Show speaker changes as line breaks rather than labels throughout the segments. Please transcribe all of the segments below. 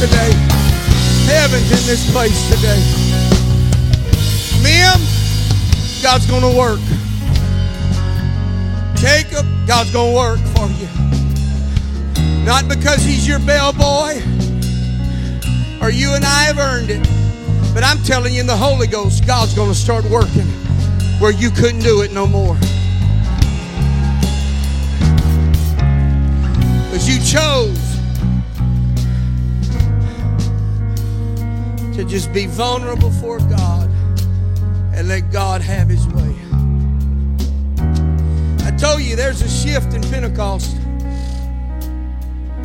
today. Heaven's in this place today. Mim, God's going to work. Jacob, God's going to work for you. Not because he's your bellboy or you and I have earned it, but I'm telling you in the Holy Ghost, God's going to start working where you couldn't do it no more. Because you chose to just be vulnerable for God and let God have His way. I told you there's a shift in Pentecost.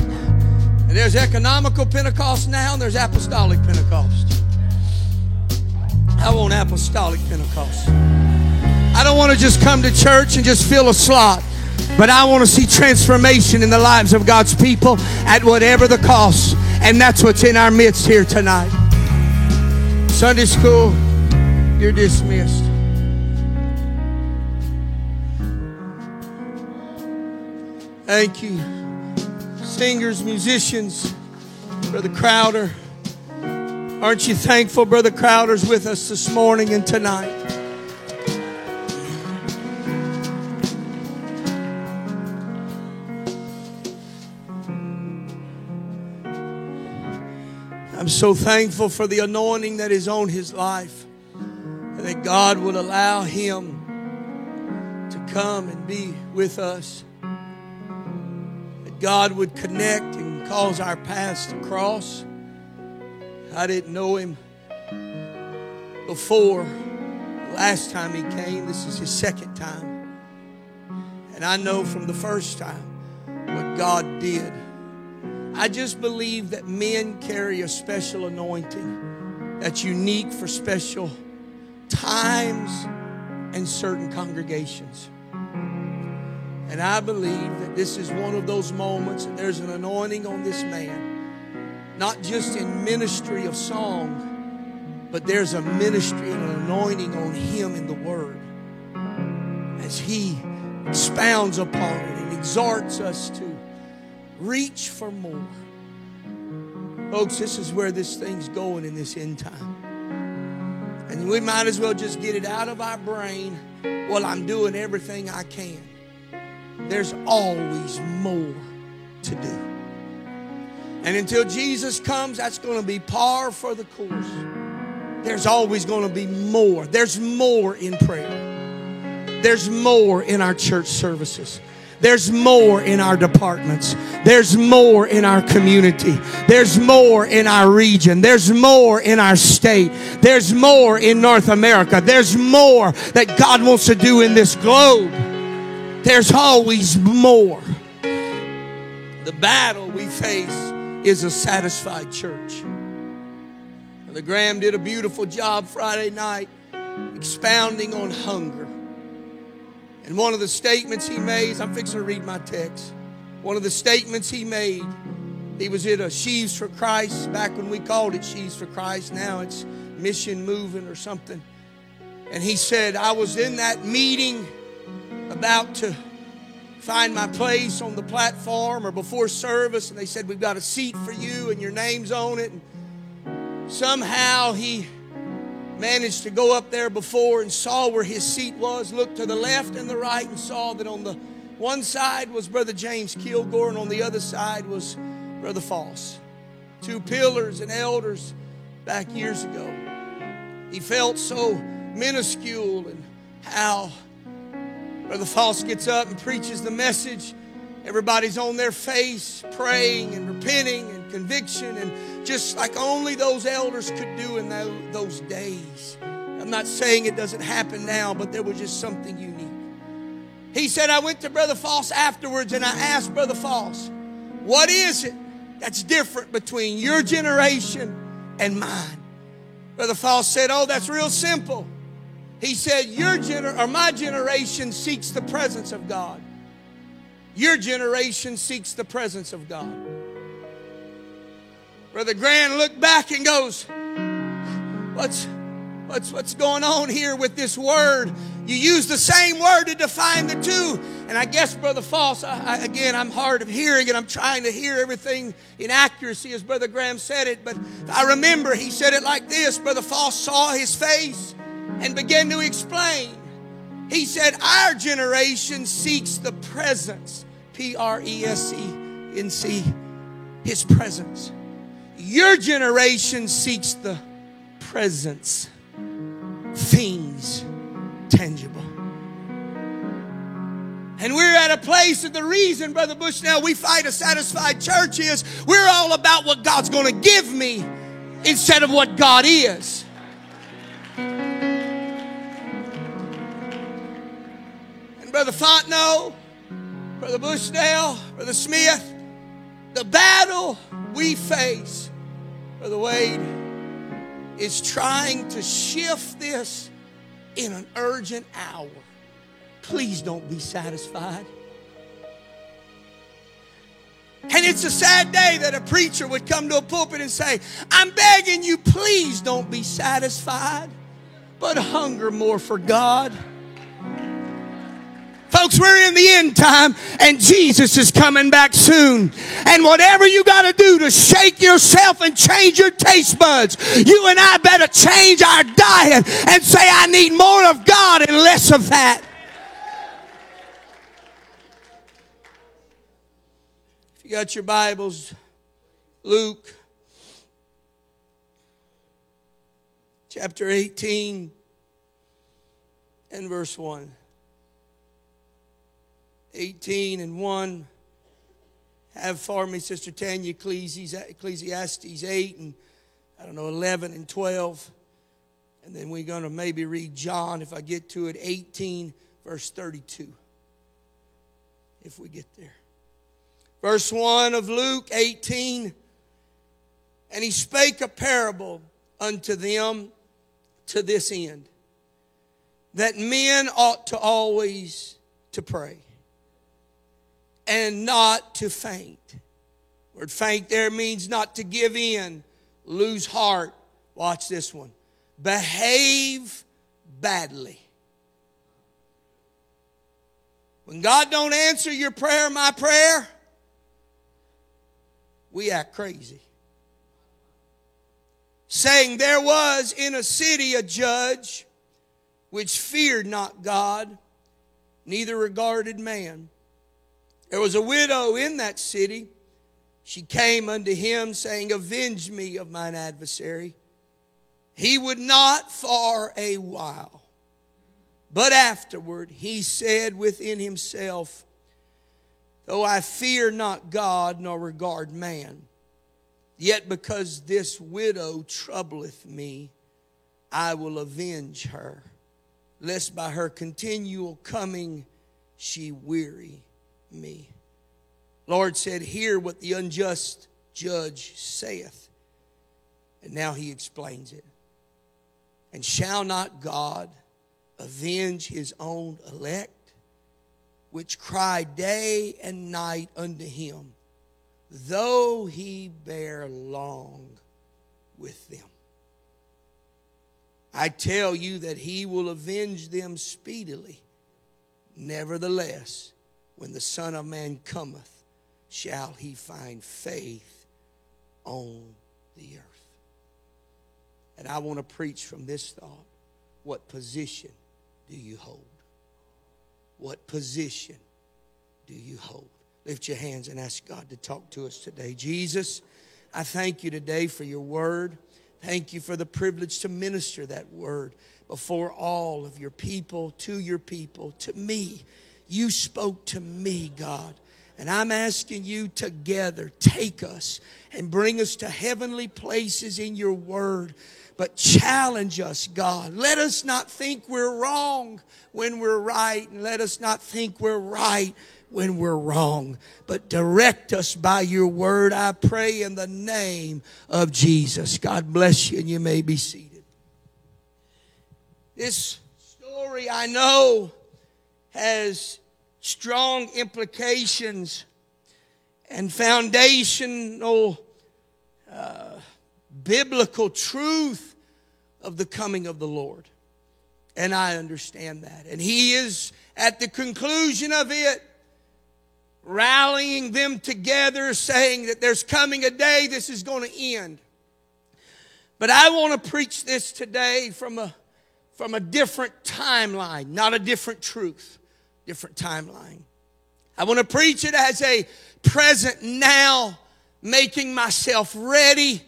And there's ecumenical Pentecost now, and there's apostolic Pentecost. I want apostolic Pentecost. I don't want to just come to church and just fill a slot, but I want to see transformation in the lives of God's people at whatever the cost. And that's what's in our midst here tonight. Sunday school, you're dismissed. Thank you, singers, musicians, Brother Crowder. Aren't you thankful, Brother Crowder's with us this morning and tonight? I'm so thankful for the anointing that is on his life and that God would allow him to come and be with us. That God would connect and cause our paths to cross. I didn't know him before last time he came. This is his second time. And I know from the first time what God did. I just believe that men carry a special anointing that's unique for special times and certain congregations. And I believe that this is one of those moments that there's an anointing on this man, not just in ministry of song, but there's a ministry and an anointing on him in the Word as he expounds upon it and exhorts us to reach for more. Folks, this is where this thing's going in this end time. And we might as well just get it out of our brain. Well, I'm doing everything I can. There's always more to do. And until Jesus comes, that's going to be par for the course. There's always going to be more. There's more in prayer. There's more in our church services. There's more in our departments. There's more in our community. There's more in our region. There's more in our state. There's more in North America. There's more that God wants to do in this globe. There's always more. The battle we face is a satisfied church. The Graham did a beautiful job Friday night expounding on hunger. And one of the statements he made, I'm fixing to read my text. One of the statements he made, he was at a Sheaves for Christ back when we called it Sheaves for Christ. Now it's Mission Moving or something. And he said, I was in that meeting about to find my place on the platform or before service, and they said, We've got a seat for you and your name's on it. And somehow he managed to go up there before and saw where his seat was, looked to the left and the right, and saw that on the one side was Brother James Kilgore, and on the other side was Brother Fauss. Two pillars and elders back years ago. He felt so minuscule and how Brother Fauss gets up and preaches the message. Everybody's on their face praying and repenting and conviction and just like only those elders could do in those days. I'm not saying it doesn't happen now, but there was just something unique. He said, I went to Brother Fauss afterwards and I asked Brother Fauss, what is it that's different between your generation and mine? Brother Fauss said, Oh, that's real simple. He said, Your gener- or my generation seeks the presence of God. Your generation seeks the presence of God. Brother Grant looked back and goes, What's what's what's going on here with this word? You use the same word to define the two. And I guess, Brother Fauss, I, I, again, I'm hard of hearing and I'm trying to hear everything in accuracy as Brother Graham said it. But I remember he said it like this Brother Fauss saw his face and began to explain. He said, Our generation seeks the presence, P R E S E N C, his presence. Your generation seeks the presence, things tangible. And we're at a place that the reason, Brother Bushnell, we fight a satisfied church is we're all about what God's going to give me instead of what God is. And Brother Fontenot, Brother Bushnell, Brother Smith, the battle we face, Brother Wade, is trying to shift this in an urgent hour. Please don't be satisfied. And it's a sad day that a preacher would come to a pulpit and say, I'm begging you, please don't be satisfied, but hunger more for God. Folks, we're in the end time and Jesus is coming back soon. And whatever you got to do to shake yourself and change your taste buds, you and I better change our diet and say, I need more of God and less of that. If you got your Bibles, Luke chapter 18 and verse 1. 18 and 1. Have for me, Sister Tanya, Ecclesiastes 8 and I don't know, 11 and 12. And then we're going to maybe read John, if I get to it, 18, verse 32. If we get there. Verse 1 of Luke 18. And he spake a parable unto them to this end that men ought to always to pray and not to faint. Word faint there means not to give in, lose heart. Watch this one. Behave badly. When God don't answer your prayer, my prayer, we act crazy. Saying there was in a city a judge which feared not God, neither regarded man. There was a widow in that city. She came unto him, saying, Avenge me of mine adversary. He would not for a while. But afterward he said within himself, Though I fear not God nor regard man, yet because this widow troubleth me, I will avenge her, lest by her continual coming she weary me. Lord said, Hear what the unjust judge saith. And now he explains it. And shall not God avenge his own elect, which cry day and night unto him, though he bear long with them? I tell you that he will avenge them speedily. Nevertheless, when the Son of Man cometh, shall he find faith on the earth. And I want to preach from this thought. What position do you hold? What position do you hold? Lift your hands and ask God to talk to us today. Jesus, I thank you today for your word. Thank you for the privilege to minister that word before all of your people, to your people, to me. You spoke to me, God. And I'm asking you together, take us and bring us to heavenly places in your word. But challenge us, God. Let us not think we're wrong when we're right, and let us not think we're right when we're wrong. But direct us by your word, I pray, in the name of Jesus. God bless you, and you may be seated. This story I know has strong implications and foundational uh, biblical truth of the coming of the Lord. And I understand that. And he is at the conclusion of it, rallying them together, saying that there's coming a day this is going to end. But I want to preach this today from a, from a different timeline, not a different truth, different timeline. I want to preach it as a present now, making myself ready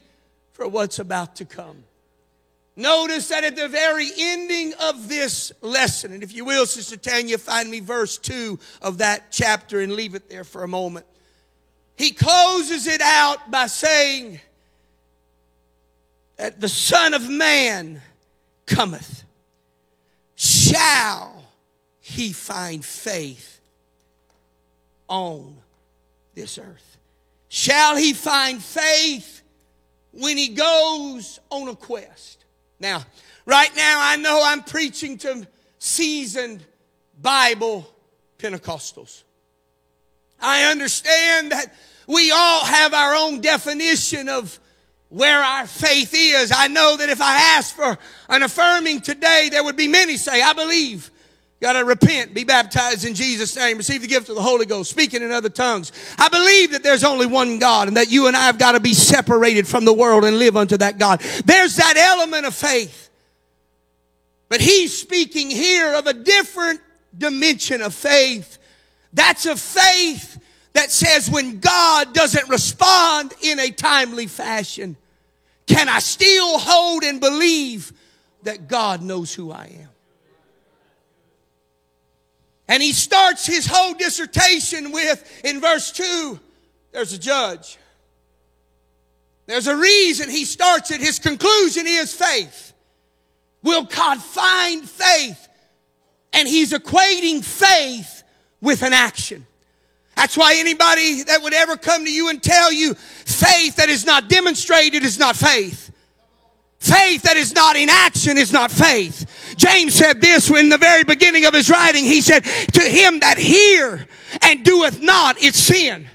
for what's about to come. Notice that at the very ending of this lesson, and if you will, Sister Tanya, find me verse 2 of that chapter and leave it there for a moment. He closes it out by saying that the Son of Man cometh. Shall he find faith on this earth? Shall he find faith when he goes on a quest? Now, right now, I know I'm preaching to seasoned Bible Pentecostals. I understand that we all have our own definition of where our faith is. I know that if I asked for an affirming today, there would be many say, I believe. Got to repent, be baptized in Jesus' name, receive the gift of the Holy Ghost, speaking in other tongues. I believe that there's only one God and that you and I have got to be separated from the world and live unto that God. There's that element of faith. But he's speaking here of a different dimension of faith. That's a faith that says when God doesn't respond in a timely fashion, can I still hold and believe that God knows who I am? And he starts his whole dissertation with, in verse 2, there's a judge. There's a reason he starts it. His conclusion is faith. Will God find faith? And he's equating faith with an action. That's why anybody that would ever come to you and tell you faith that is not demonstrated is not faith. Faith that is not in action is not faith. James said this in the very beginning of his writing. He said, to him that hear and doeth not, it's sin.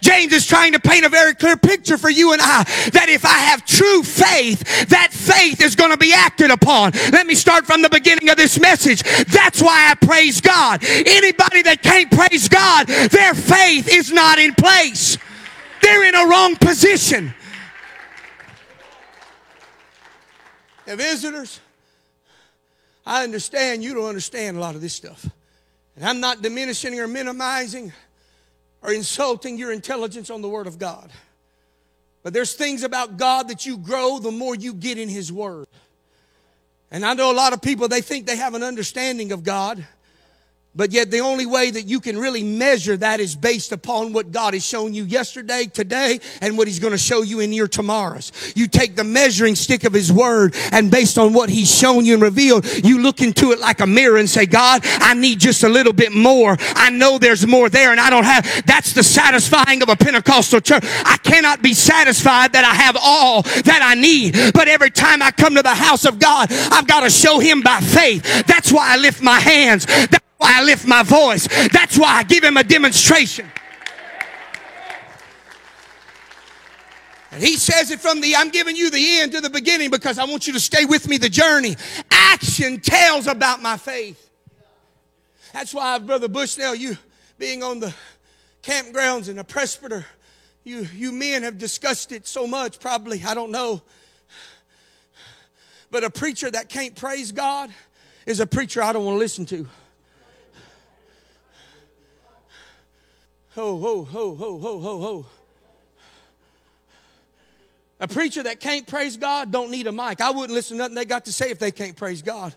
James is trying to paint a very clear picture for you and I that if I have true faith, that faith is going to be acted upon. Let me start from the beginning of this message. That's why I praise God. Anybody that can't praise God, their faith is not in place. They're in a wrong position. And visitors, I understand you don't understand a lot of this stuff. And I'm not diminishing or minimizing or insulting your intelligence on the Word of God. But there's things about God that you grow the more you get in His Word. And I know a lot of people, they think they have an understanding of God. But yet the only way that you can really measure that is based upon what God has shown you yesterday, today, and what He's going to show you in your tomorrows. You take the measuring stick of His Word and based on what He's shown you and revealed, you look into it like a mirror and say, God, I need just a little bit more. I know there's more there and I don't have, that's the satisfying of a Pentecostal church. I cannot be satisfied that I have all that I need. But every time I come to the house of God, I've got to show Him by faith. That's why I lift my hands. Why I lift my voice. That's why I give him a demonstration. And he says it from the, I'm giving you the end to the beginning because I want you to stay with me the journey. Action tells about my faith. That's why, Brother Bushnell, you being on the campgrounds and the presbyter, you, you men have discussed it so much, probably, I don't know. But a preacher that can't praise God is a preacher I don't want to listen to. Ho, ho, ho, ho, ho, ho, ho. A preacher that can't praise God don't need a mic. I wouldn't listen to nothing they got to say if they can't praise God.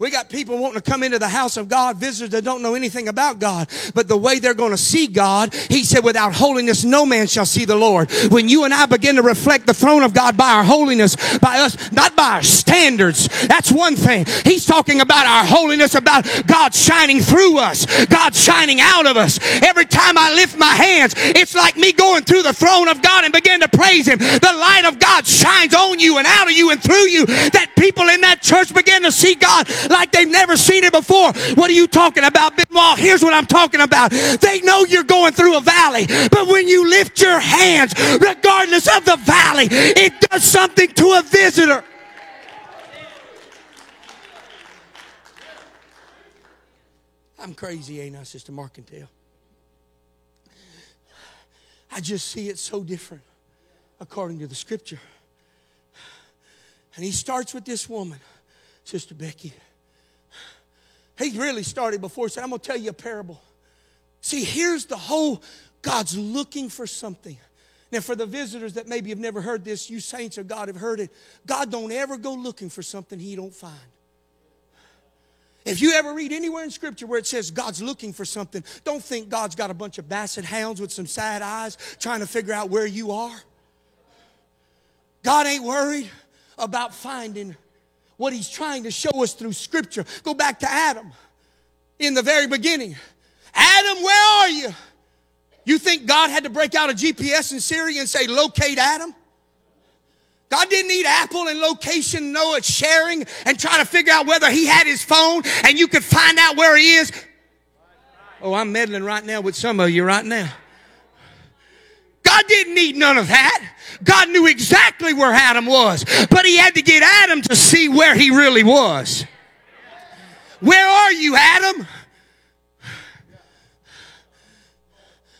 We got people wanting to come into the house of God, visitors that don't know anything about God. But the way they're going to see God, He said, without holiness, no man shall see the Lord. When you and I begin to reflect the throne of God by our holiness, by us, not by our standards, that's one thing. He's talking about our holiness, about God shining through us, God shining out of us. Every time I lift my hands, it's like me going through the throne of God and begin to praise Him. The light of God shines on you and out of you and through you that people in that church begin to see God like they've never seen it before. What are you talking about, Benoit? Here's what I'm talking about. They know you're going through a valley, but when you lift your hands, regardless of the valley, it does something to a visitor. I'm crazy, ain't I, Sister Marcantel? I just see it so different according to the scripture. And he starts with this woman, Sister Becky. He really started before. He said, I'm going to tell you a parable. See, here's the whole God's looking for something. Now, for the visitors that maybe have never heard this, you saints of God have heard it. God don't ever go looking for something he don't find. If you ever read anywhere in Scripture where it says God's looking for something, don't think God's got a bunch of basset hounds with some sad eyes trying to figure out where you are. God ain't worried about finding what He's trying to show us through Scripture. Go back to Adam in the very beginning. Adam, where are you? You think God had to break out a GPS in Siri and say, locate Adam? God didn't need Apple and location, know it's sharing and trying to figure out whether he had his phone and you could find out where he is. Oh, I'm meddling right now with some of you right now. God didn't need none of that. God knew exactly where Adam was, but he had to get Adam to see where he really was. Where are you, Adam?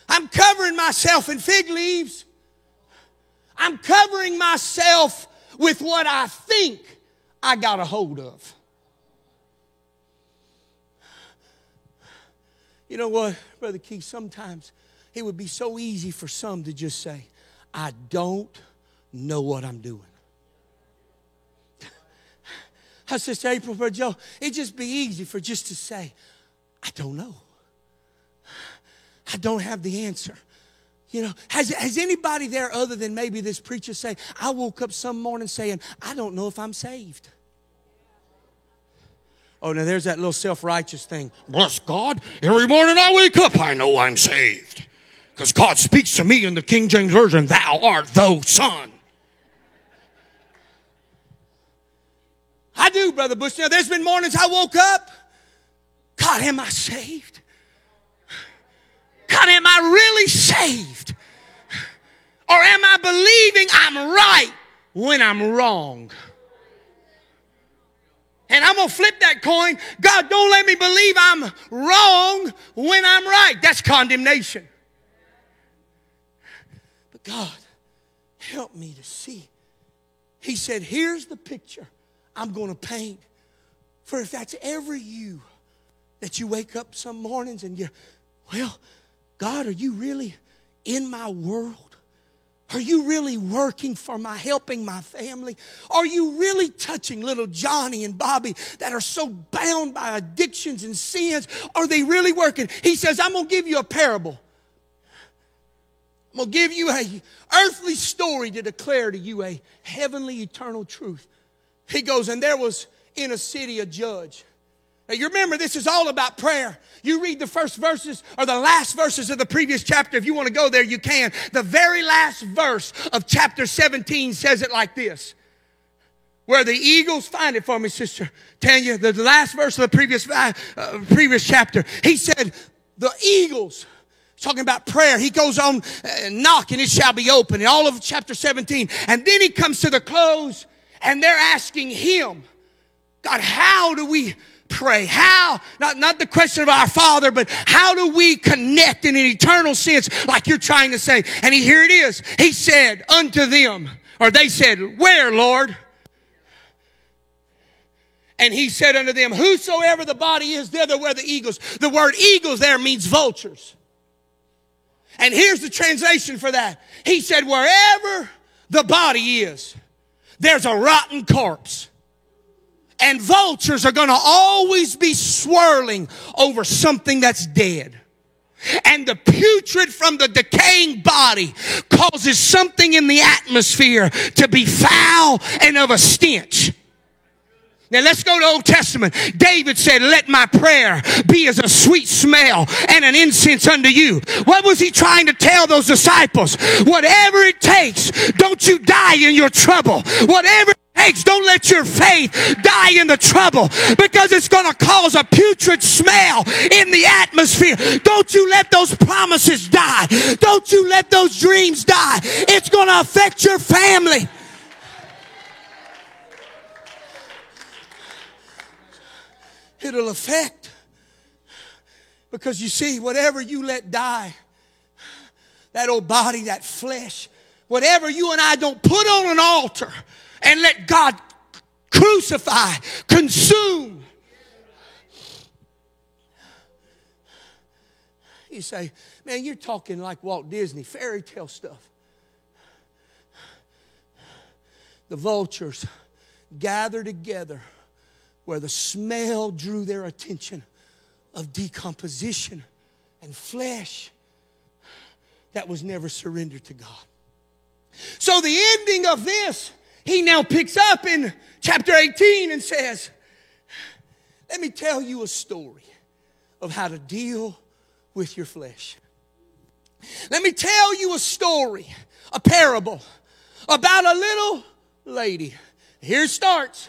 I'm covering myself in fig leaves. I'm covering myself with what I think I got a hold of. You know what, Brother Keith? Sometimes it would be so easy for some to just say, I don't know what I'm doing. I Sister April, Brother Joe, it'd just be easy for just to say, I don't know. I don't have the answer. You know, has, has anybody there other than maybe this preacher say, I woke up some morning saying, I don't know if I'm saved? Oh, now there's that little self righteous thing. Bless God. Every morning I wake up, I know I'm saved. Because God speaks to me in the King James Version, Thou art the Son. I do, Brother Bush. Now, there's been mornings I woke up. God, am I saved? God, am I really saved? Or am I believing I'm right when I'm wrong? And I'm going to flip that coin. God, don't let me believe I'm wrong when I'm right. That's condemnation. God, help me to see. He said, Here's the picture I'm going to paint. For if that's ever you, that you wake up some mornings and you're, well, God, are you really in my world? Are you really working for my helping my family? Are you really touching little Johnny and Bobby that are so bound by addictions and sins? Are they really working? He says, I'm going to give you a parable. I'm going to give you a earthly story to declare to you a heavenly eternal truth. He goes, and there was in a city a judge now, you remember, this is all about prayer. You read the first verses or the last verses of the previous chapter. If you want to go there, you can. The very last verse of chapter 17 says it like this. Where the eagles, find it for me, Sister Tanya, the last verse of the previous, uh, previous chapter. He said, the eagles, talking about prayer. He goes on, uh, knock and it shall be open in all of chapter 17. And then he comes to the close and they're asking him, God, how do we pray? How? Not, not the question of our Father, but how do we connect in an eternal sense, like you're trying to say? And he, here it is. He said unto them, or they said, Where, Lord? And he said unto them, Whosoever the body is, thither where the eagles. The word eagles there means vultures. And here's the translation for that. He said, Wherever the body is, there's a rotten corpse and vultures are going to always be swirling over something that's dead. And the putrid from the decaying body causes something in the atmosphere to be foul and of a stench. Now let's go to Old Testament. David said, let my prayer be as a sweet smell and an incense unto you. What was he trying to tell those disciples? Whatever it takes, don't you die in your trouble. Whatever it takes. Don't let your faith die in the trouble because it's going to cause a putrid smell in the atmosphere. Don't you let those promises die. Don't you let those dreams die. It's going to affect your family. It'll affect. Because you see, whatever you let die, that old body, that flesh, whatever you and I don't put on an altar, and let God crucify, consume. You say, man, you're talking like Walt Disney, fairy tale stuff. The vultures gather together where the smell drew their attention of decomposition and flesh that was never surrendered to God. So the ending of this he now picks up in chapter 18 and says, Let me tell you a story of how to deal with your flesh. Let me tell you a story, a parable about a little lady. Here starts.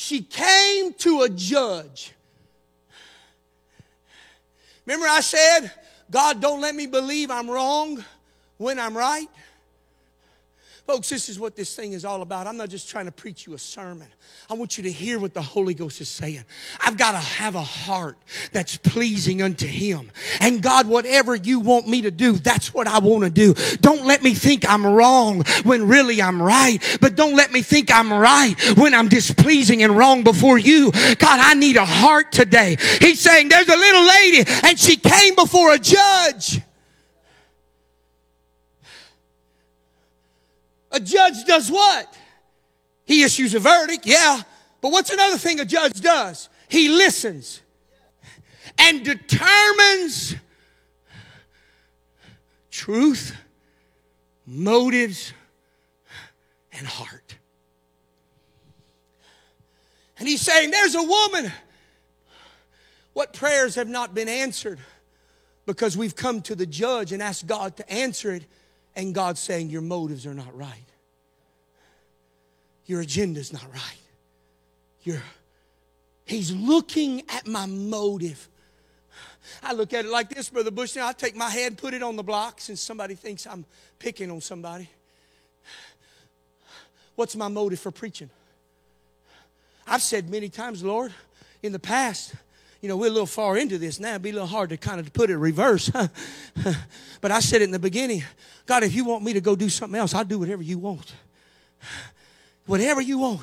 She came to a judge. Remember, I said, God, don't let me believe I'm wrong when I'm right? Folks, this is what this thing is all about. I'm not just trying to preach you a sermon. I want you to hear what the Holy Ghost is saying. I've got to have a heart that's pleasing unto Him. And God, whatever you want me to do, that's what I want to do. Don't let me think I'm wrong when really I'm right. But don't let me think I'm right when I'm displeasing and wrong before you. God, I need a heart today. He's saying there's a little lady and she came before a judge. A judge does what? He issues a verdict, yeah. But what's another thing a judge does? He listens and determines truth, motives, and heart. And he's saying, There's a woman. What prayers have not been answered because we've come to the judge and asked God to answer it and God's saying, Your motives are not right. Your agenda's not right. You're, he's looking at my motive. I look at it like this, Brother Bush. Now I take my head, put it on the block since somebody thinks I'm picking on somebody. What's my motive for preaching? I've said many times, Lord, in the past, you know, we're a little far into this now. It'd be a little hard to kind of put it in reverse. but I said it in the beginning God, if you want me to go do something else, I'll do whatever you want. Whatever you want.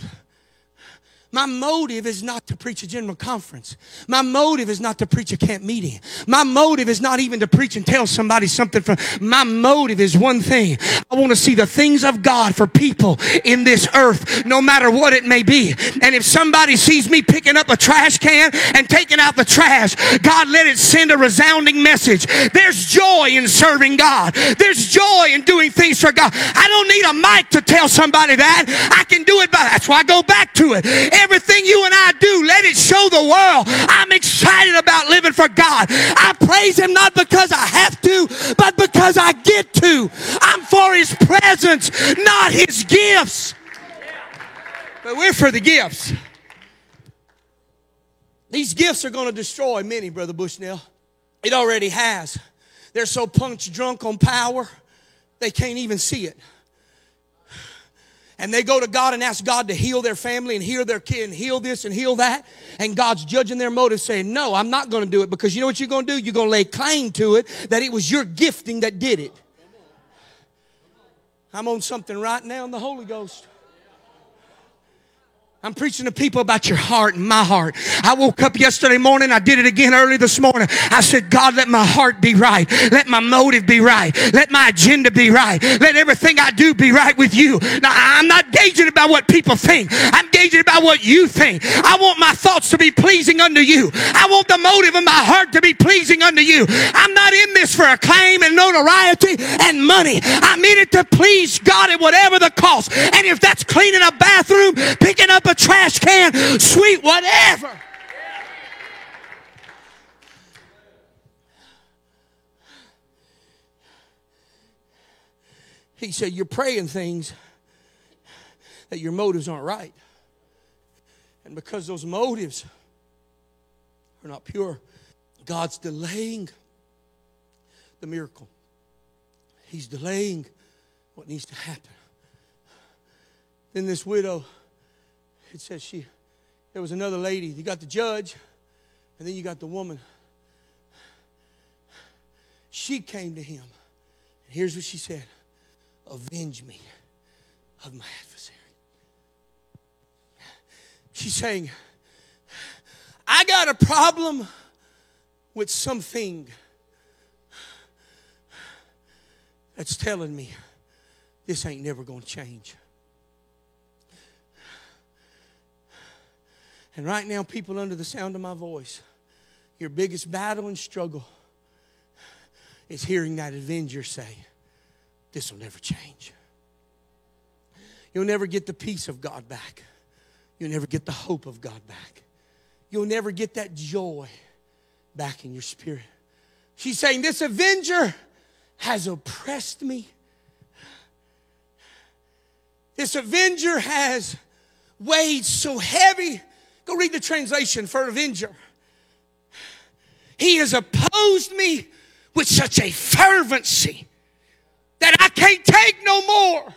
My motive is not to preach a general conference. My motive is not to preach a camp meeting. My motive is not even to preach and tell somebody something from, my motive is one thing. I want to see the things of God for people in this earth, no matter what it may be. And if somebody sees me picking up a trash can and taking out the trash, God let it send a resounding message. There's joy in serving God. There's joy in doing things for God. I don't need a mic to tell somebody that. I can do it by, that's why I go back to it everything you and I do, let it show the world I'm excited about living for God. I praise Him not because I have to, but because I get to. I'm for His presence, not His gifts. But we're for the gifts. These gifts are going to destroy many, Brother Bushnell. It already has. They're so punch drunk on power, they can't even see it and they go to God and ask God to heal their family and heal their kid and heal this and heal that. And God's judging their motives saying, no, I'm not going to do it because you know what you're going to do? You're going to lay claim to it that it was your gifting that did it. I'm on something right now in the Holy Ghost. I'm preaching to people about your heart and my heart. I woke up yesterday morning. I did it again early this morning. I said, God, let my heart be right. Let my motive be right. Let my agenda be right. Let everything I do be right with you. Now, I'm not gauging about what people think. I'm gauging about what you think. I want my thoughts to be pleasing unto you. I want the motive of my heart to be pleasing unto you. I'm not in this for acclaim and notoriety and money. I'm in it to please God at whatever the cost. And if that's cleaning a bathroom, picking up a trash can, sweet, whatever. He said, You're praying things that your motives aren't right. And because those motives are not pure, God's delaying the miracle. He's delaying what needs to happen. Then this widow, it says she, there was another lady. You got the judge, and then you got the woman. She came to him. And here's what she said Avenge me of my adversary. She's saying, I got a problem with something that's telling me this ain't never going to change. And right now, people under the sound of my voice, your biggest battle and struggle is hearing that avenger say, This will never change. You'll never get the peace of God back. You'll never get the hope of God back. You'll never get that joy back in your spirit. She's saying, This avenger has oppressed me. This avenger has weighed so heavy. Go read the translation for avenger. He has opposed me with such a fervency that I can't take no more.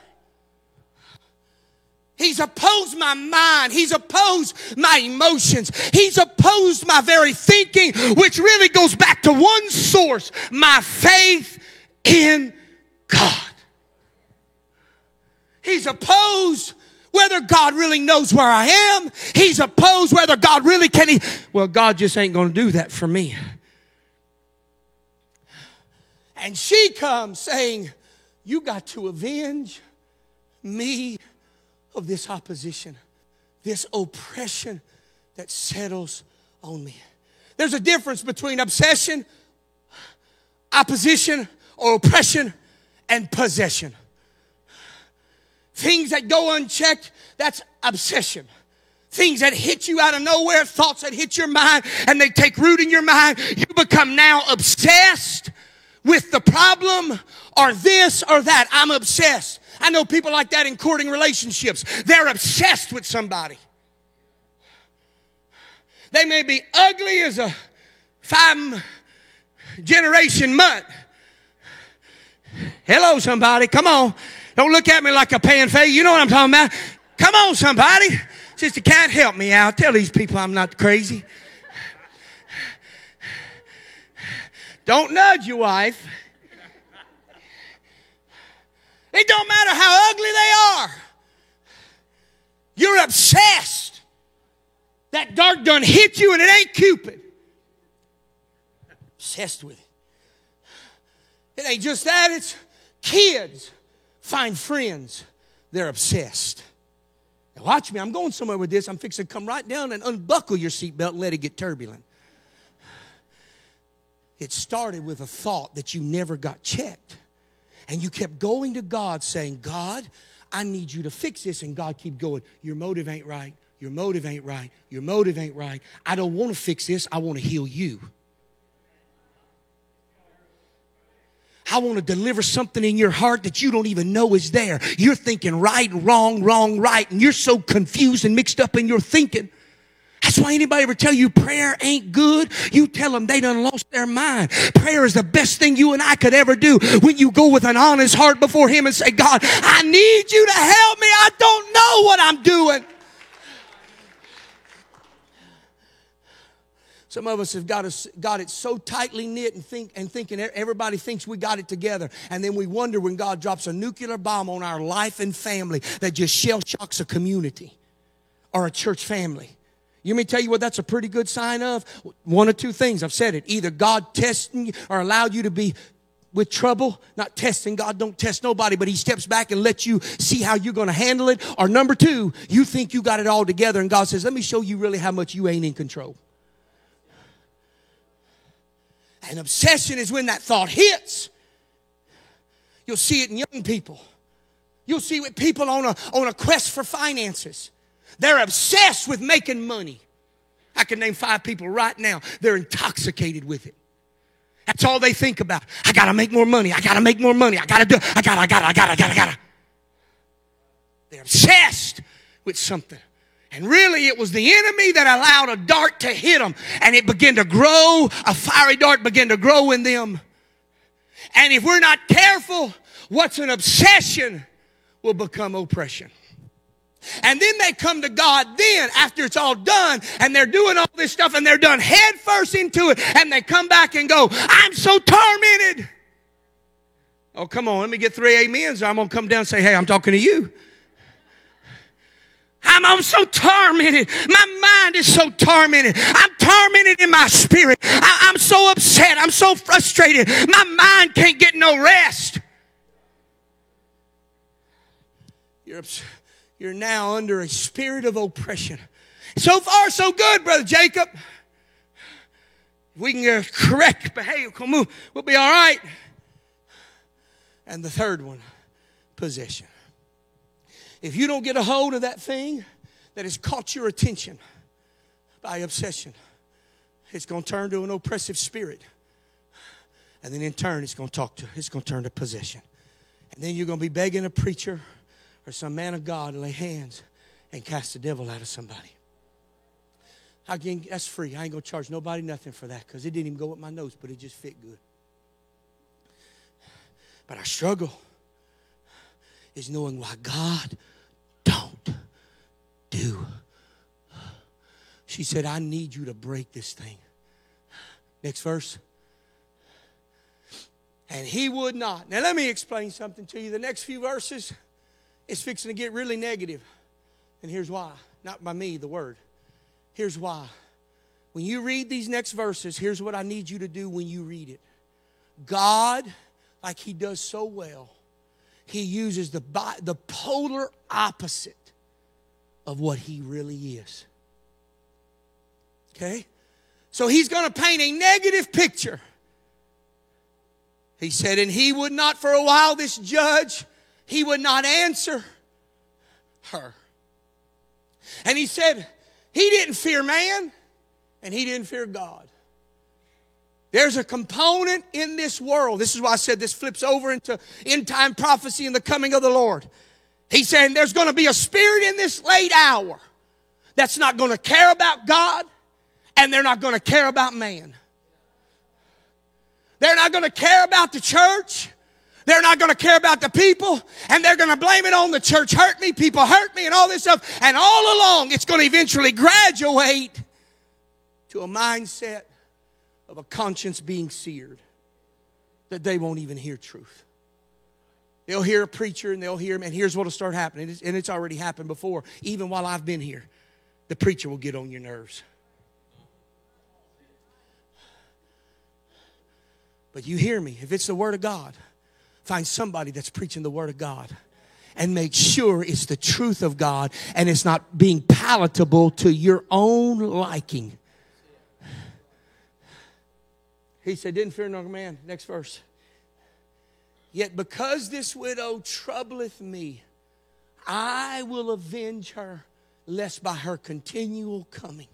He's opposed my mind. He's opposed my emotions. He's opposed my very thinking, which really goes back to one source my faith in God. He's opposed whether God really knows where I am. He's opposed whether God really can. He, well, God just ain't going to do that for me. And she comes saying, You got to avenge me of this opposition, this oppression that settles on me. There's a difference between obsession, opposition, or oppression and possession. Things that go unchecked, that's obsession. Things that hit you out of nowhere, thoughts that hit your mind and they take root in your mind, you become now obsessed with the problem or this or that. I'm obsessed. I know people like that in courting relationships. They're obsessed with somebody. They may be ugly as a five generation mutt. Hello, somebody. Come on. Don't look at me like a paying fee. You know what I'm talking about. Come on, somebody. Sister Cat, help me out. Tell these people I'm not crazy. Don't nudge your wife. It don't matter how ugly they are. You're obsessed. That dart done hit you and it ain't Cupid. Obsessed with it. It ain't just that, it's kids find friends. They're obsessed. Now watch me, I'm going somewhere with this. I'm fixing to come right down and unbuckle your seatbelt and let it get turbulent. It started with a thought that you never got checked. And you kept going to God saying, God, I need you to fix this. And God keep going, your motive ain't right. Your motive ain't right. Your motive ain't right. I don't want to fix this. I want to heal you. I want to deliver something in your heart that you don't even know is there. You're thinking right, wrong, wrong, right, and you're so confused and mixed up in your thinking. That's why anybody ever tell you prayer ain't good, you tell them they done lost their mind. Prayer is the best thing you and I could ever do when you go with an honest heart before Him and say, God, I need you to help me. I don't know what I'm doing. Some of us have got, us, got it so tightly knit and, think, and thinking everybody thinks we got it together. And then we wonder when God drops a nuclear bomb on our life and family that just shell shocks a community or a church family. You may tell you what that's a pretty good sign of? One of two things. I've said it. Either God testing you or allowed you to be with trouble, not testing. God don't test nobody, but he steps back and lets you see how you're going to handle it. Or number two, you think you got it all together and God says, let me show you really how much you ain't in control. And obsession is when that thought hits. You'll see it in young people. You'll see it with people on a, on a quest for finances. They're obsessed with making money. I can name five people right now. They're intoxicated with it. That's all they think about. I gotta make more money. I gotta make more money. I gotta do. I gotta. I gotta. I gotta. I gotta. I gotta. They're obsessed with something. And really, it was the enemy that allowed a dart to hit them, and it began to grow. A fiery dart began to grow in them. And if we're not careful, what's an obsession will become oppression. And then they come to God then after it's all done and they're doing all this stuff and they're done head first into it and they come back and go, I'm so tormented. Oh, come on, let me get three amens I'm going to come down and say, hey, I'm talking to you. I'm, I'm so tormented. My mind is so tormented. I'm tormented in my spirit. I, I'm so upset. I'm so frustrated. My mind can't get no rest. You're, you're now under a spirit of oppression. So far, so good, Brother Jacob. If we can correct behavior, we'll be all right. And the third one, possession. If you don't get a hold of that thing that has caught your attention by obsession, it's going to turn to an oppressive spirit. And then in turn, it's going to talk to, it's going to turn to possession. And then you're going to be begging a preacher or some man of God to lay hands and cast the devil out of somebody. Again, that's free. I ain't going to charge nobody nothing for that because it didn't even go with my nose, but it just fit good. But I struggle is knowing why God don't do. She said, I need you to break this thing. Next verse. And he would not. Now, let me explain something to you. The next few verses is fixing to get really negative. And here's why. Not by me, the word. Here's why. When you read these next verses, here's what I need you to do when you read it. God, like He does so well, He uses the, the polar opposite of what He really is. Okay? So He's going to paint a negative picture. He said, and He would not for a while, this judge, he would not answer her. And he said, he didn't fear man and he didn't fear God. There's a component in this world. This is why I said this flips over into end time prophecy and the coming of the Lord. He's saying there's going to be a spirit in this late hour that's not going to care about God and they're not going to care about man. They're not going to care about the church. They're not going to care about the people and they're going to blame it on the church hurt me, people hurt me, and all this stuff. And all along, it's going to eventually graduate to a mindset of a conscience being seared that they won't even hear truth. They'll hear a preacher and they'll hear him, and here's what'll start happening. And it's already happened before, even while I've been here. The preacher will get on your nerves. But you hear me. If it's the Word of God, Find somebody that's preaching the Word of God and make sure it's the truth of God and it's not being palatable to your own liking. He said, Didn't fear no man. Next verse. Yet because this widow troubleth me, I will avenge her, lest by her continual coming.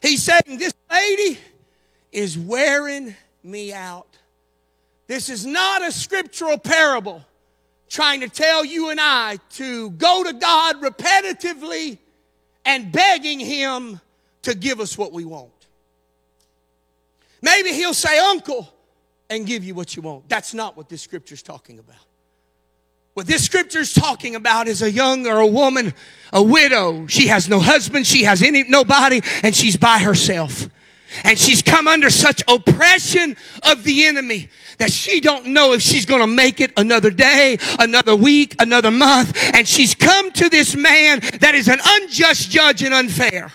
He's saying, This lady is wearing me out. This is not a scriptural parable trying to tell you and I to go to God repetitively and begging Him to give us what we want. Maybe He'll say, Uncle, and give you what you want. That's not what this scripture is talking about. What this scripture is talking about is a young or a woman, a widow. She has no husband, she has any nobody, and she's by herself. And she's come under such oppression of the enemy that she don't know if she's going to make it another day, another week, another month. And she's come to this man that is an unjust judge and unfair.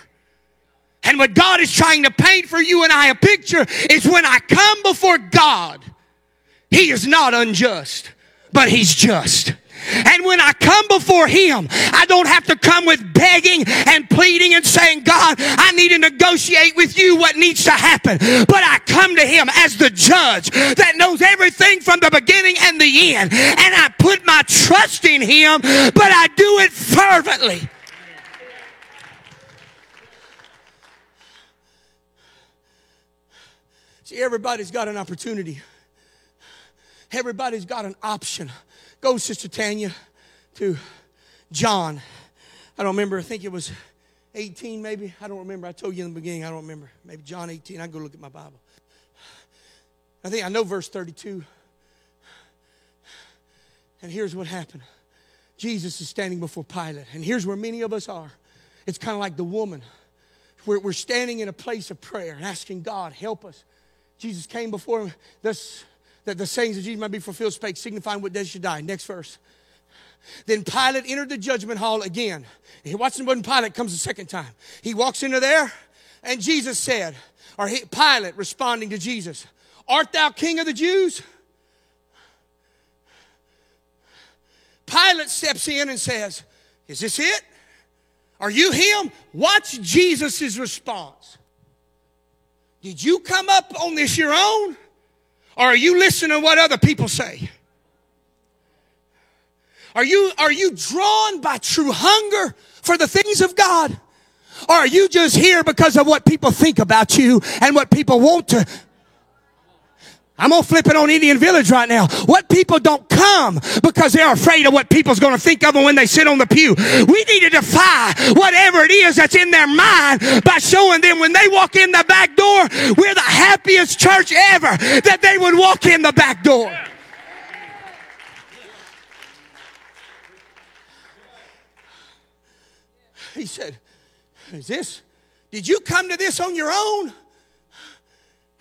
And what God is trying to paint for you and I a picture is when I come before God, He is not unjust, but He's just. And when I come before Him, I don't have to come with begging and pleading and saying, God, I need to negotiate with you what needs to happen. But I come to Him as the judge that knows everything from the beginning and the end. And I put my trust in Him, but I do it fervently. See, everybody's got an opportunity. Everybody's got an option. Go, Sister Tanya, to John I don't remember. I think it was 18 maybe. I don't remember. I told you in the beginning. I don't remember. Maybe John 18. I go look at my Bible. I think I know verse 32. And here's what happened. Jesus is standing before Pilate. And here's where many of us are. It's kind of like the woman. Where we're standing in a place of prayer and asking God, help us. Jesus came before him. That the sayings of Jesus might be fulfilled, spake, signifying what death should die. Next verse. Then Pilate entered the judgment hall again. He watched when Pilate comes the second time. He walks into there, and Jesus said, or he, Pilate responding to Jesus, Art thou king of the Jews? Pilate steps in and says, Is this it? Are you him? Watch Jesus' response. Did you come up on this your own? Or are you listening to what other people say? Are you, are you drawn by true hunger for the things of God? Or are you just here because of what people think about you and what people want to I'm gonna flip it on Indian Village right now. What people don't come because they're afraid of what people's gonna think of them when they sit on the pew. We need to defy whatever it is that's in their mind by showing them when they walk in the back door, we're the happiest church ever that they would walk in the back door. He said, Is this? Did you come to this on your own?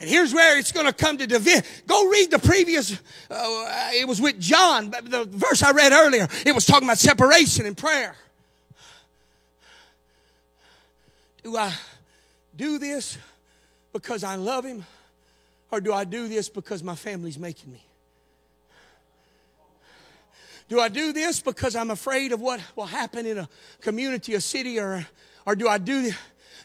And here's where it's going to come to division. Go read the previous, uh, it was with John, the verse I read earlier. It was talking about separation and prayer. Do I do this because I love him? Or do I do this because my family's making me? Do I do this because I'm afraid of what will happen in a community, a city, or, or do I do this?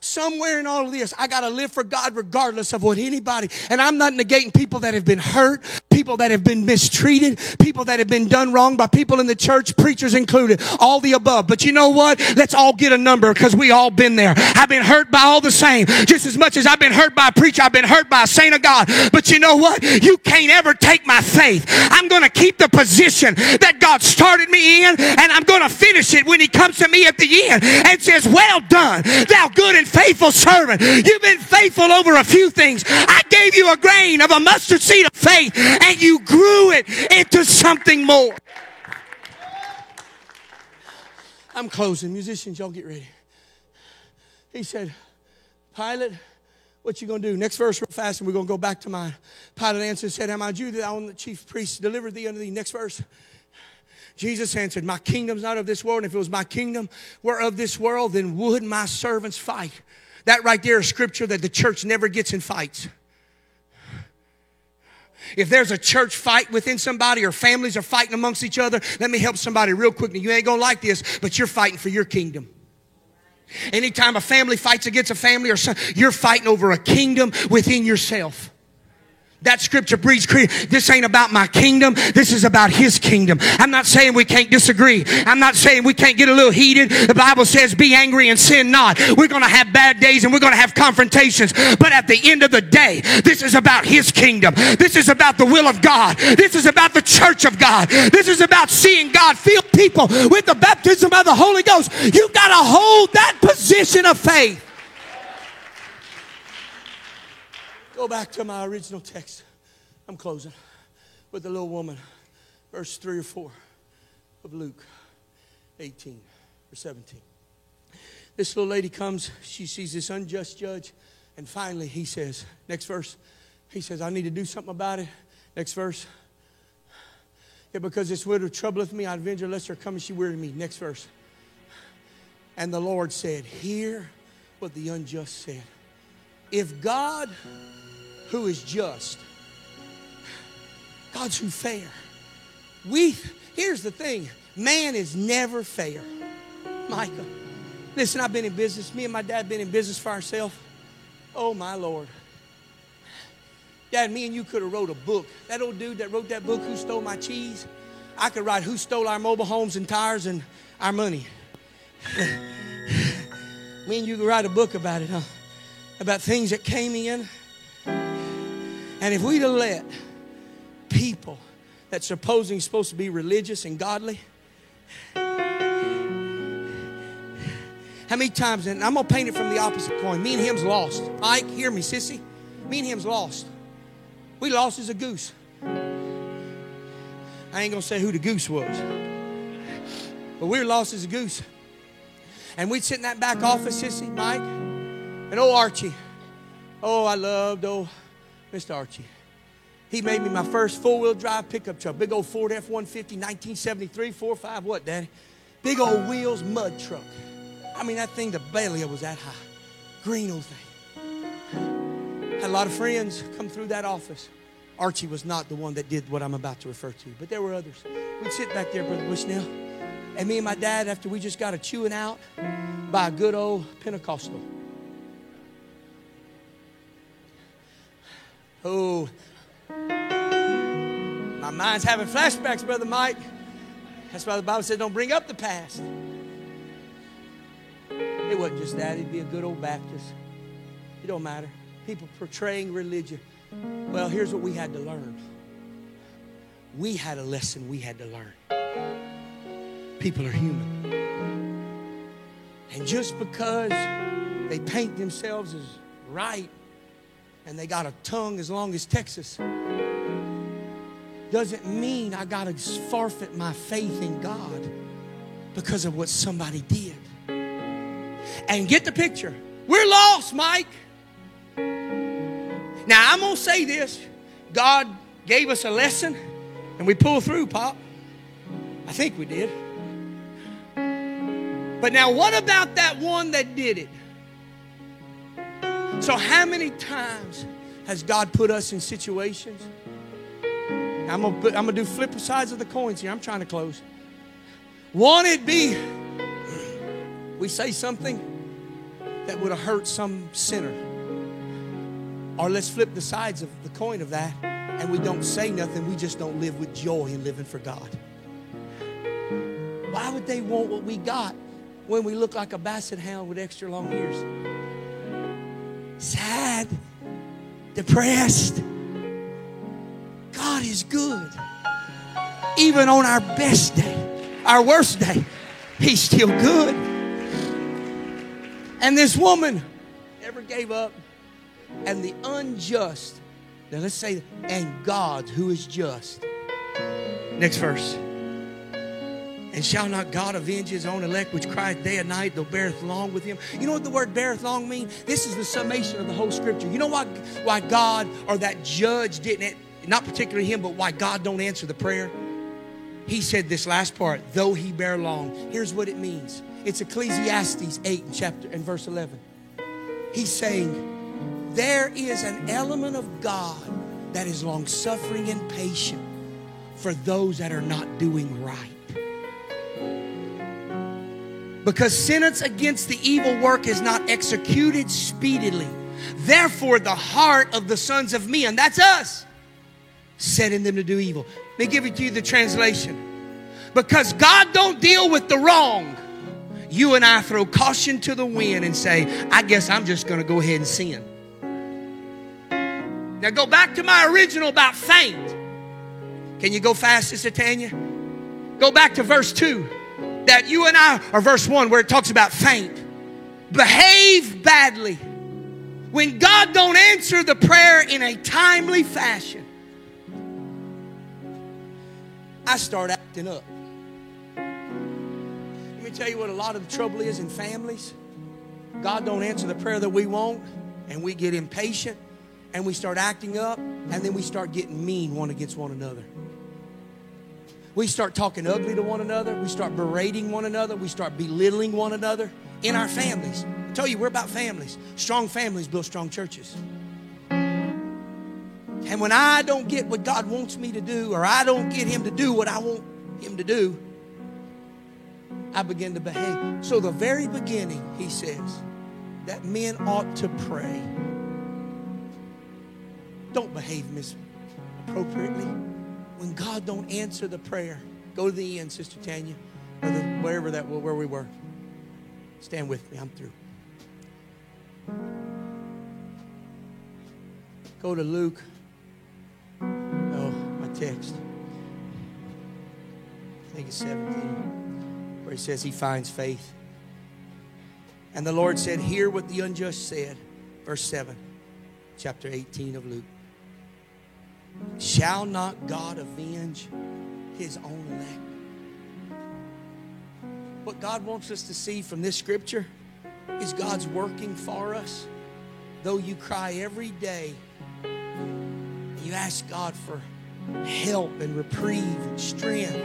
Somewhere in all of this, I got to live for God regardless of what anybody, and I'm not negating people that have been hurt, people that have been mistreated, people that have been done wrong by people in the church, preachers included, all the above. But you know what? Let's all get a number because we all been there. I've been hurt by all the same. Just as much as I've been hurt by a preacher, I've been hurt by a saint of God. But you know what? You can't ever take my faith. I'm going to keep the position that God started me in, and I'm going to finish it when He comes to me at the end and says, Well done, thou good and faithful servant. You've been faithful over a few things. I gave you a grain of a mustard seed of faith and you grew it into something more. I'm closing. Musicians, y'all get ready. He said, Pilate, what you gonna do? Next verse real fast, and we're gonna go back to mine. Pilate answered and said, Am I Jew that I the chief priest delivered thee unto thee? Next verse. Jesus answered, My kingdom's not of this world. And if it was my kingdom were of this world, then would my servants fight? That right there is scripture that the church never gets in fights. If there's a church fight within somebody or families are fighting amongst each other, let me help somebody real quickly. You ain't gonna like this, but you're fighting for your kingdom. Anytime a family fights against a family or son, you're fighting over a kingdom within yourself. That scripture breeds creativity. This ain't about my kingdom. This is about his kingdom. I'm not saying we can't disagree. I'm not saying we can't get a little heated. The Bible says be angry and sin not. We're going to have bad days and we're going to have confrontations. But at the end of the day, this is about his kingdom. This is about the will of God. This is about the church of God. This is about seeing God fill people with the baptism of the Holy Ghost. You got to hold that position of faith. Go back to my original text. I'm closing with the little woman, verse 3 or 4 of Luke 18 or 17. This little lady comes, she sees this unjust judge, and finally he says, next verse, he says, I need to do something about it. Next verse. Yeah, because this widow troubleth me, I avenge her lest her come and she weary me. Next verse. And the Lord said, Hear what the unjust said. If God who is just. God's who fair. We, here's the thing man is never fair. Micah, listen, I've been in business. Me and my dad been in business for ourselves. Oh, my Lord. Dad, me and you could have wrote a book. That old dude that wrote that book, Who Stole My Cheese, I could write Who Stole Our Mobile Homes and Tires and Our Money. me and you could write a book about it, huh? About things that came in and if we'd have let people that supposing supposed to be religious and godly, How many times, and I'm to paint it from the opposite coin. Me and him's lost. Mike, hear me, sissy. Me and him's lost. We lost as a goose. I ain't to say who the goose was. But we were lost as a goose. And we'd sit in that back office, sissy, Mike, and old Archie. Oh, I loved old Mr. Archie. He made me my first four wheel drive pickup truck. Big old Ford F 150, 1973, 4 5, what, Daddy? Big old wheels, mud truck. I mean, that thing, the belly was that high. Green old thing. Had a lot of friends come through that office. Archie was not the one that did what I'm about to refer to, but there were others. We'd sit back there, Brother Bushnell, and me and my dad, after we just got a chewing out by a good old Pentecostal. Oh, my mind's having flashbacks, Brother Mike. That's why the Bible said, don't bring up the past. It wasn't just that, he'd be a good old Baptist. It don't matter. People portraying religion. Well, here's what we had to learn. We had a lesson we had to learn. People are human. And just because they paint themselves as right and they got a tongue as long as Texas doesn't mean I got to forfeit my faith in God because of what somebody did. And get the picture. We're lost, Mike. Now, I'm going to say this God gave us a lesson and we pulled through, Pop. I think we did. But now, what about that one that did it? So, how many times has God put us in situations? I'm gonna, I'm gonna do flip sides of the coins here. I'm trying to close. One, it be we say something that would have hurt some sinner. Or let's flip the sides of the coin of that and we don't say nothing. We just don't live with joy in living for God. Why would they want what we got when we look like a basset hound with extra long ears? Sad, depressed. God is good. Even on our best day, our worst day, He's still good. And this woman never gave up. And the unjust, now let's say, and God who is just. Next verse. And shall not God avenge his own elect, which crieth day and night, though beareth long with him? You know what the word beareth long mean? This is the summation of the whole scripture. You know why, why God or that judge didn't, not particularly him, but why God don't answer the prayer? He said this last part, though he bear long. Here's what it means. It's Ecclesiastes 8 chapter and verse 11. He's saying, there is an element of God that is long suffering and patient for those that are not doing right because sentence against the evil work is not executed speedily. Therefore, the heart of the sons of men, that's us, setting them to do evil. Let me give it to you the translation. Because God don't deal with the wrong, you and I throw caution to the wind and say, I guess I'm just going to go ahead and sin. Now go back to my original about faint. Can you go fast, Sister Tanya? Go back to verse 2 that you and I, or verse 1 where it talks about faint, behave badly. When God don't answer the prayer in a timely fashion, I start acting up. Let me tell you what a lot of the trouble is in families. God don't answer the prayer that we want, and we get impatient, and we start acting up, and then we start getting mean one against one another. We start talking ugly to one another. We start berating one another. We start belittling one another in our families. I tell you, we're about families. Strong families build strong churches. And when I don't get what God wants me to do, or I don't get Him to do what I want Him to do, I begin to behave. So, the very beginning, He says that men ought to pray. Don't behave misappropriately when God don't answer the prayer, go to the end, Sister Tanya, or the, wherever that where we were. Stand with me. I'm through. Go to Luke. Oh, my text. I think it's 17, where he says he finds faith. And the Lord said, Hear what the unjust said. Verse 7, chapter 18 of Luke. Shall not God avenge his own elect? What God wants us to see from this scripture is God's working for us. Though you cry every day, you ask God for help and reprieve and strength.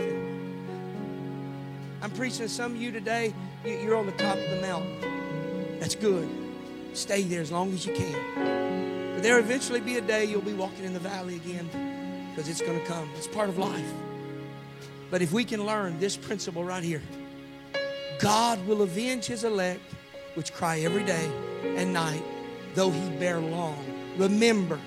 I'm preaching to some of you today, you're on the top of the mountain. That's good. Stay there as long as you can. But there eventually be a day you'll be walking in the valley again because it's going to come. It's part of life. But if we can learn this principle right here, God will avenge his elect, which cry every day and night, though he bear long. Remember,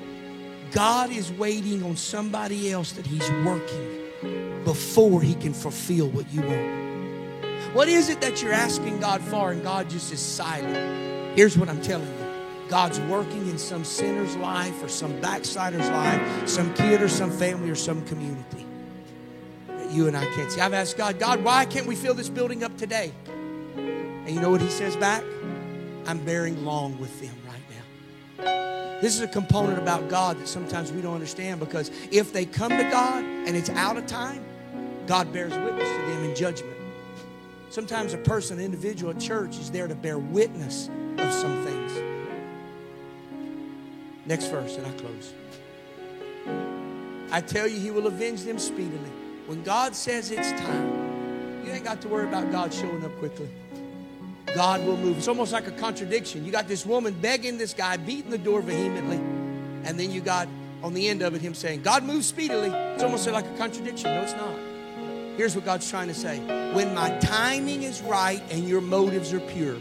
God is waiting on somebody else that he's working before he can fulfill what you want. What is it that you're asking God for and God just is silent? Here's what I'm telling you. God's working in some sinner's life or some backslider's life, some kid or some family or some community that you and I can't see. I've asked God, God, why can't we fill this building up today? And you know what He says back? I'm bearing long with them right now. This is a component about God that sometimes we don't understand because if they come to God and it's out of time, God bears witness to them in judgment. Sometimes a person, an individual, a church is there to bear witness of some things. Next verse, and I close. I tell you, He will avenge them speedily. When God says it's time, you ain't got to worry about God showing up quickly. God will move. It's almost like a contradiction. You got this woman begging this guy, beating the door vehemently, and then you got on the end of it him saying, God moves speedily. It's almost like a contradiction. No, it's not. Here's what God's trying to say When my timing is right and your motives are pure,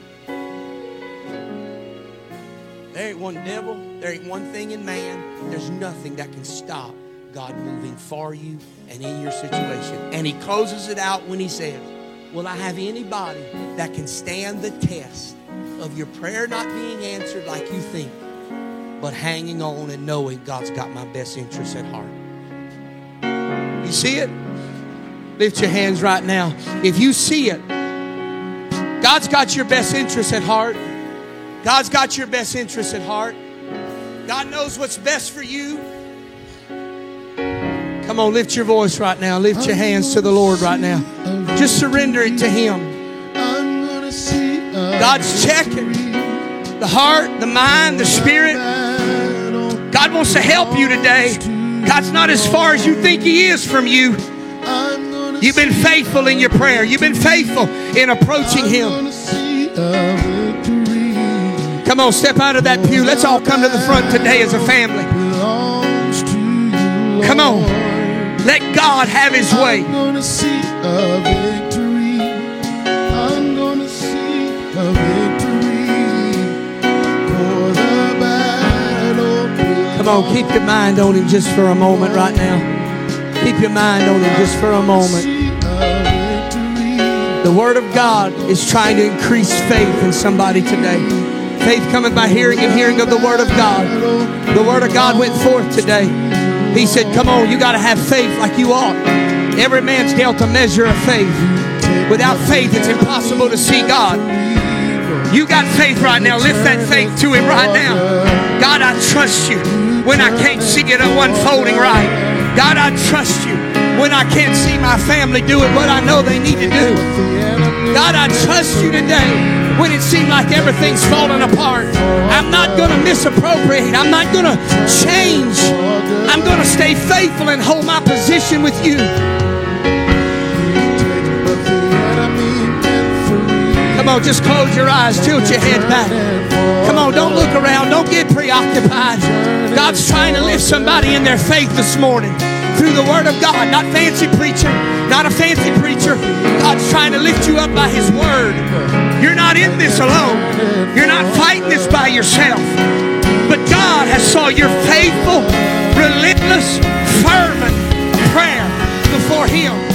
there ain't one devil, there ain't one thing in man, there's nothing that can stop God moving for you and in your situation. And He closes it out when He says, Will I have anybody that can stand the test of your prayer not being answered like you think, but hanging on and knowing God's got my best interests at heart? You see it? Lift your hands right now. If you see it, God's got your best interests at heart. God's got your best interests at heart. God knows what's best for you. Come on, lift your voice right now. Lift your hands to the Lord right now. Just surrender it to Him. God's checking the heart, the mind, the spirit. God wants to help you today. God's not as far as you think He is from you. You've been faithful in your prayer, you've been faithful in approaching Him. Come on, step out of that pew. Let's all come to the front today as a family. Come on. Let God have His way.
I'm gonna see a victory. I'm gonna see a victory. For the battle.
Come on, keep your mind on Him just for a moment right now. Keep your mind on Him just for a moment.
See a victory.
The Word of God is trying to increase faith in somebody today. Faith coming by hearing and hearing of the Word of God. The Word of God went forth today. He said, Come on, you got to have faith like you ought. Every man's dealt a measure of faith. Without faith, it's impossible to see God. You got faith right now. Lift that faith to Him right now. God, I trust you when I can't see it unfolding right. God, I trust you when I can't see my family doing what I know they need to do. God, I trust you today when it seemed like everything's falling apart. I'm not going to misappropriate. I'm not going to change. I'm going to stay faithful and hold my position with you. Come on, just close your eyes, tilt your head back. Come on, don't look around, don't get preoccupied. God's trying to lift somebody in their faith this morning through the Word of God, not fancy preaching, not a fancy preacher. God's trying to lift you up by His Word. You're not in this alone, you're not fighting this by yourself. But God has saw your faithful, relentless, fervent prayer before Him.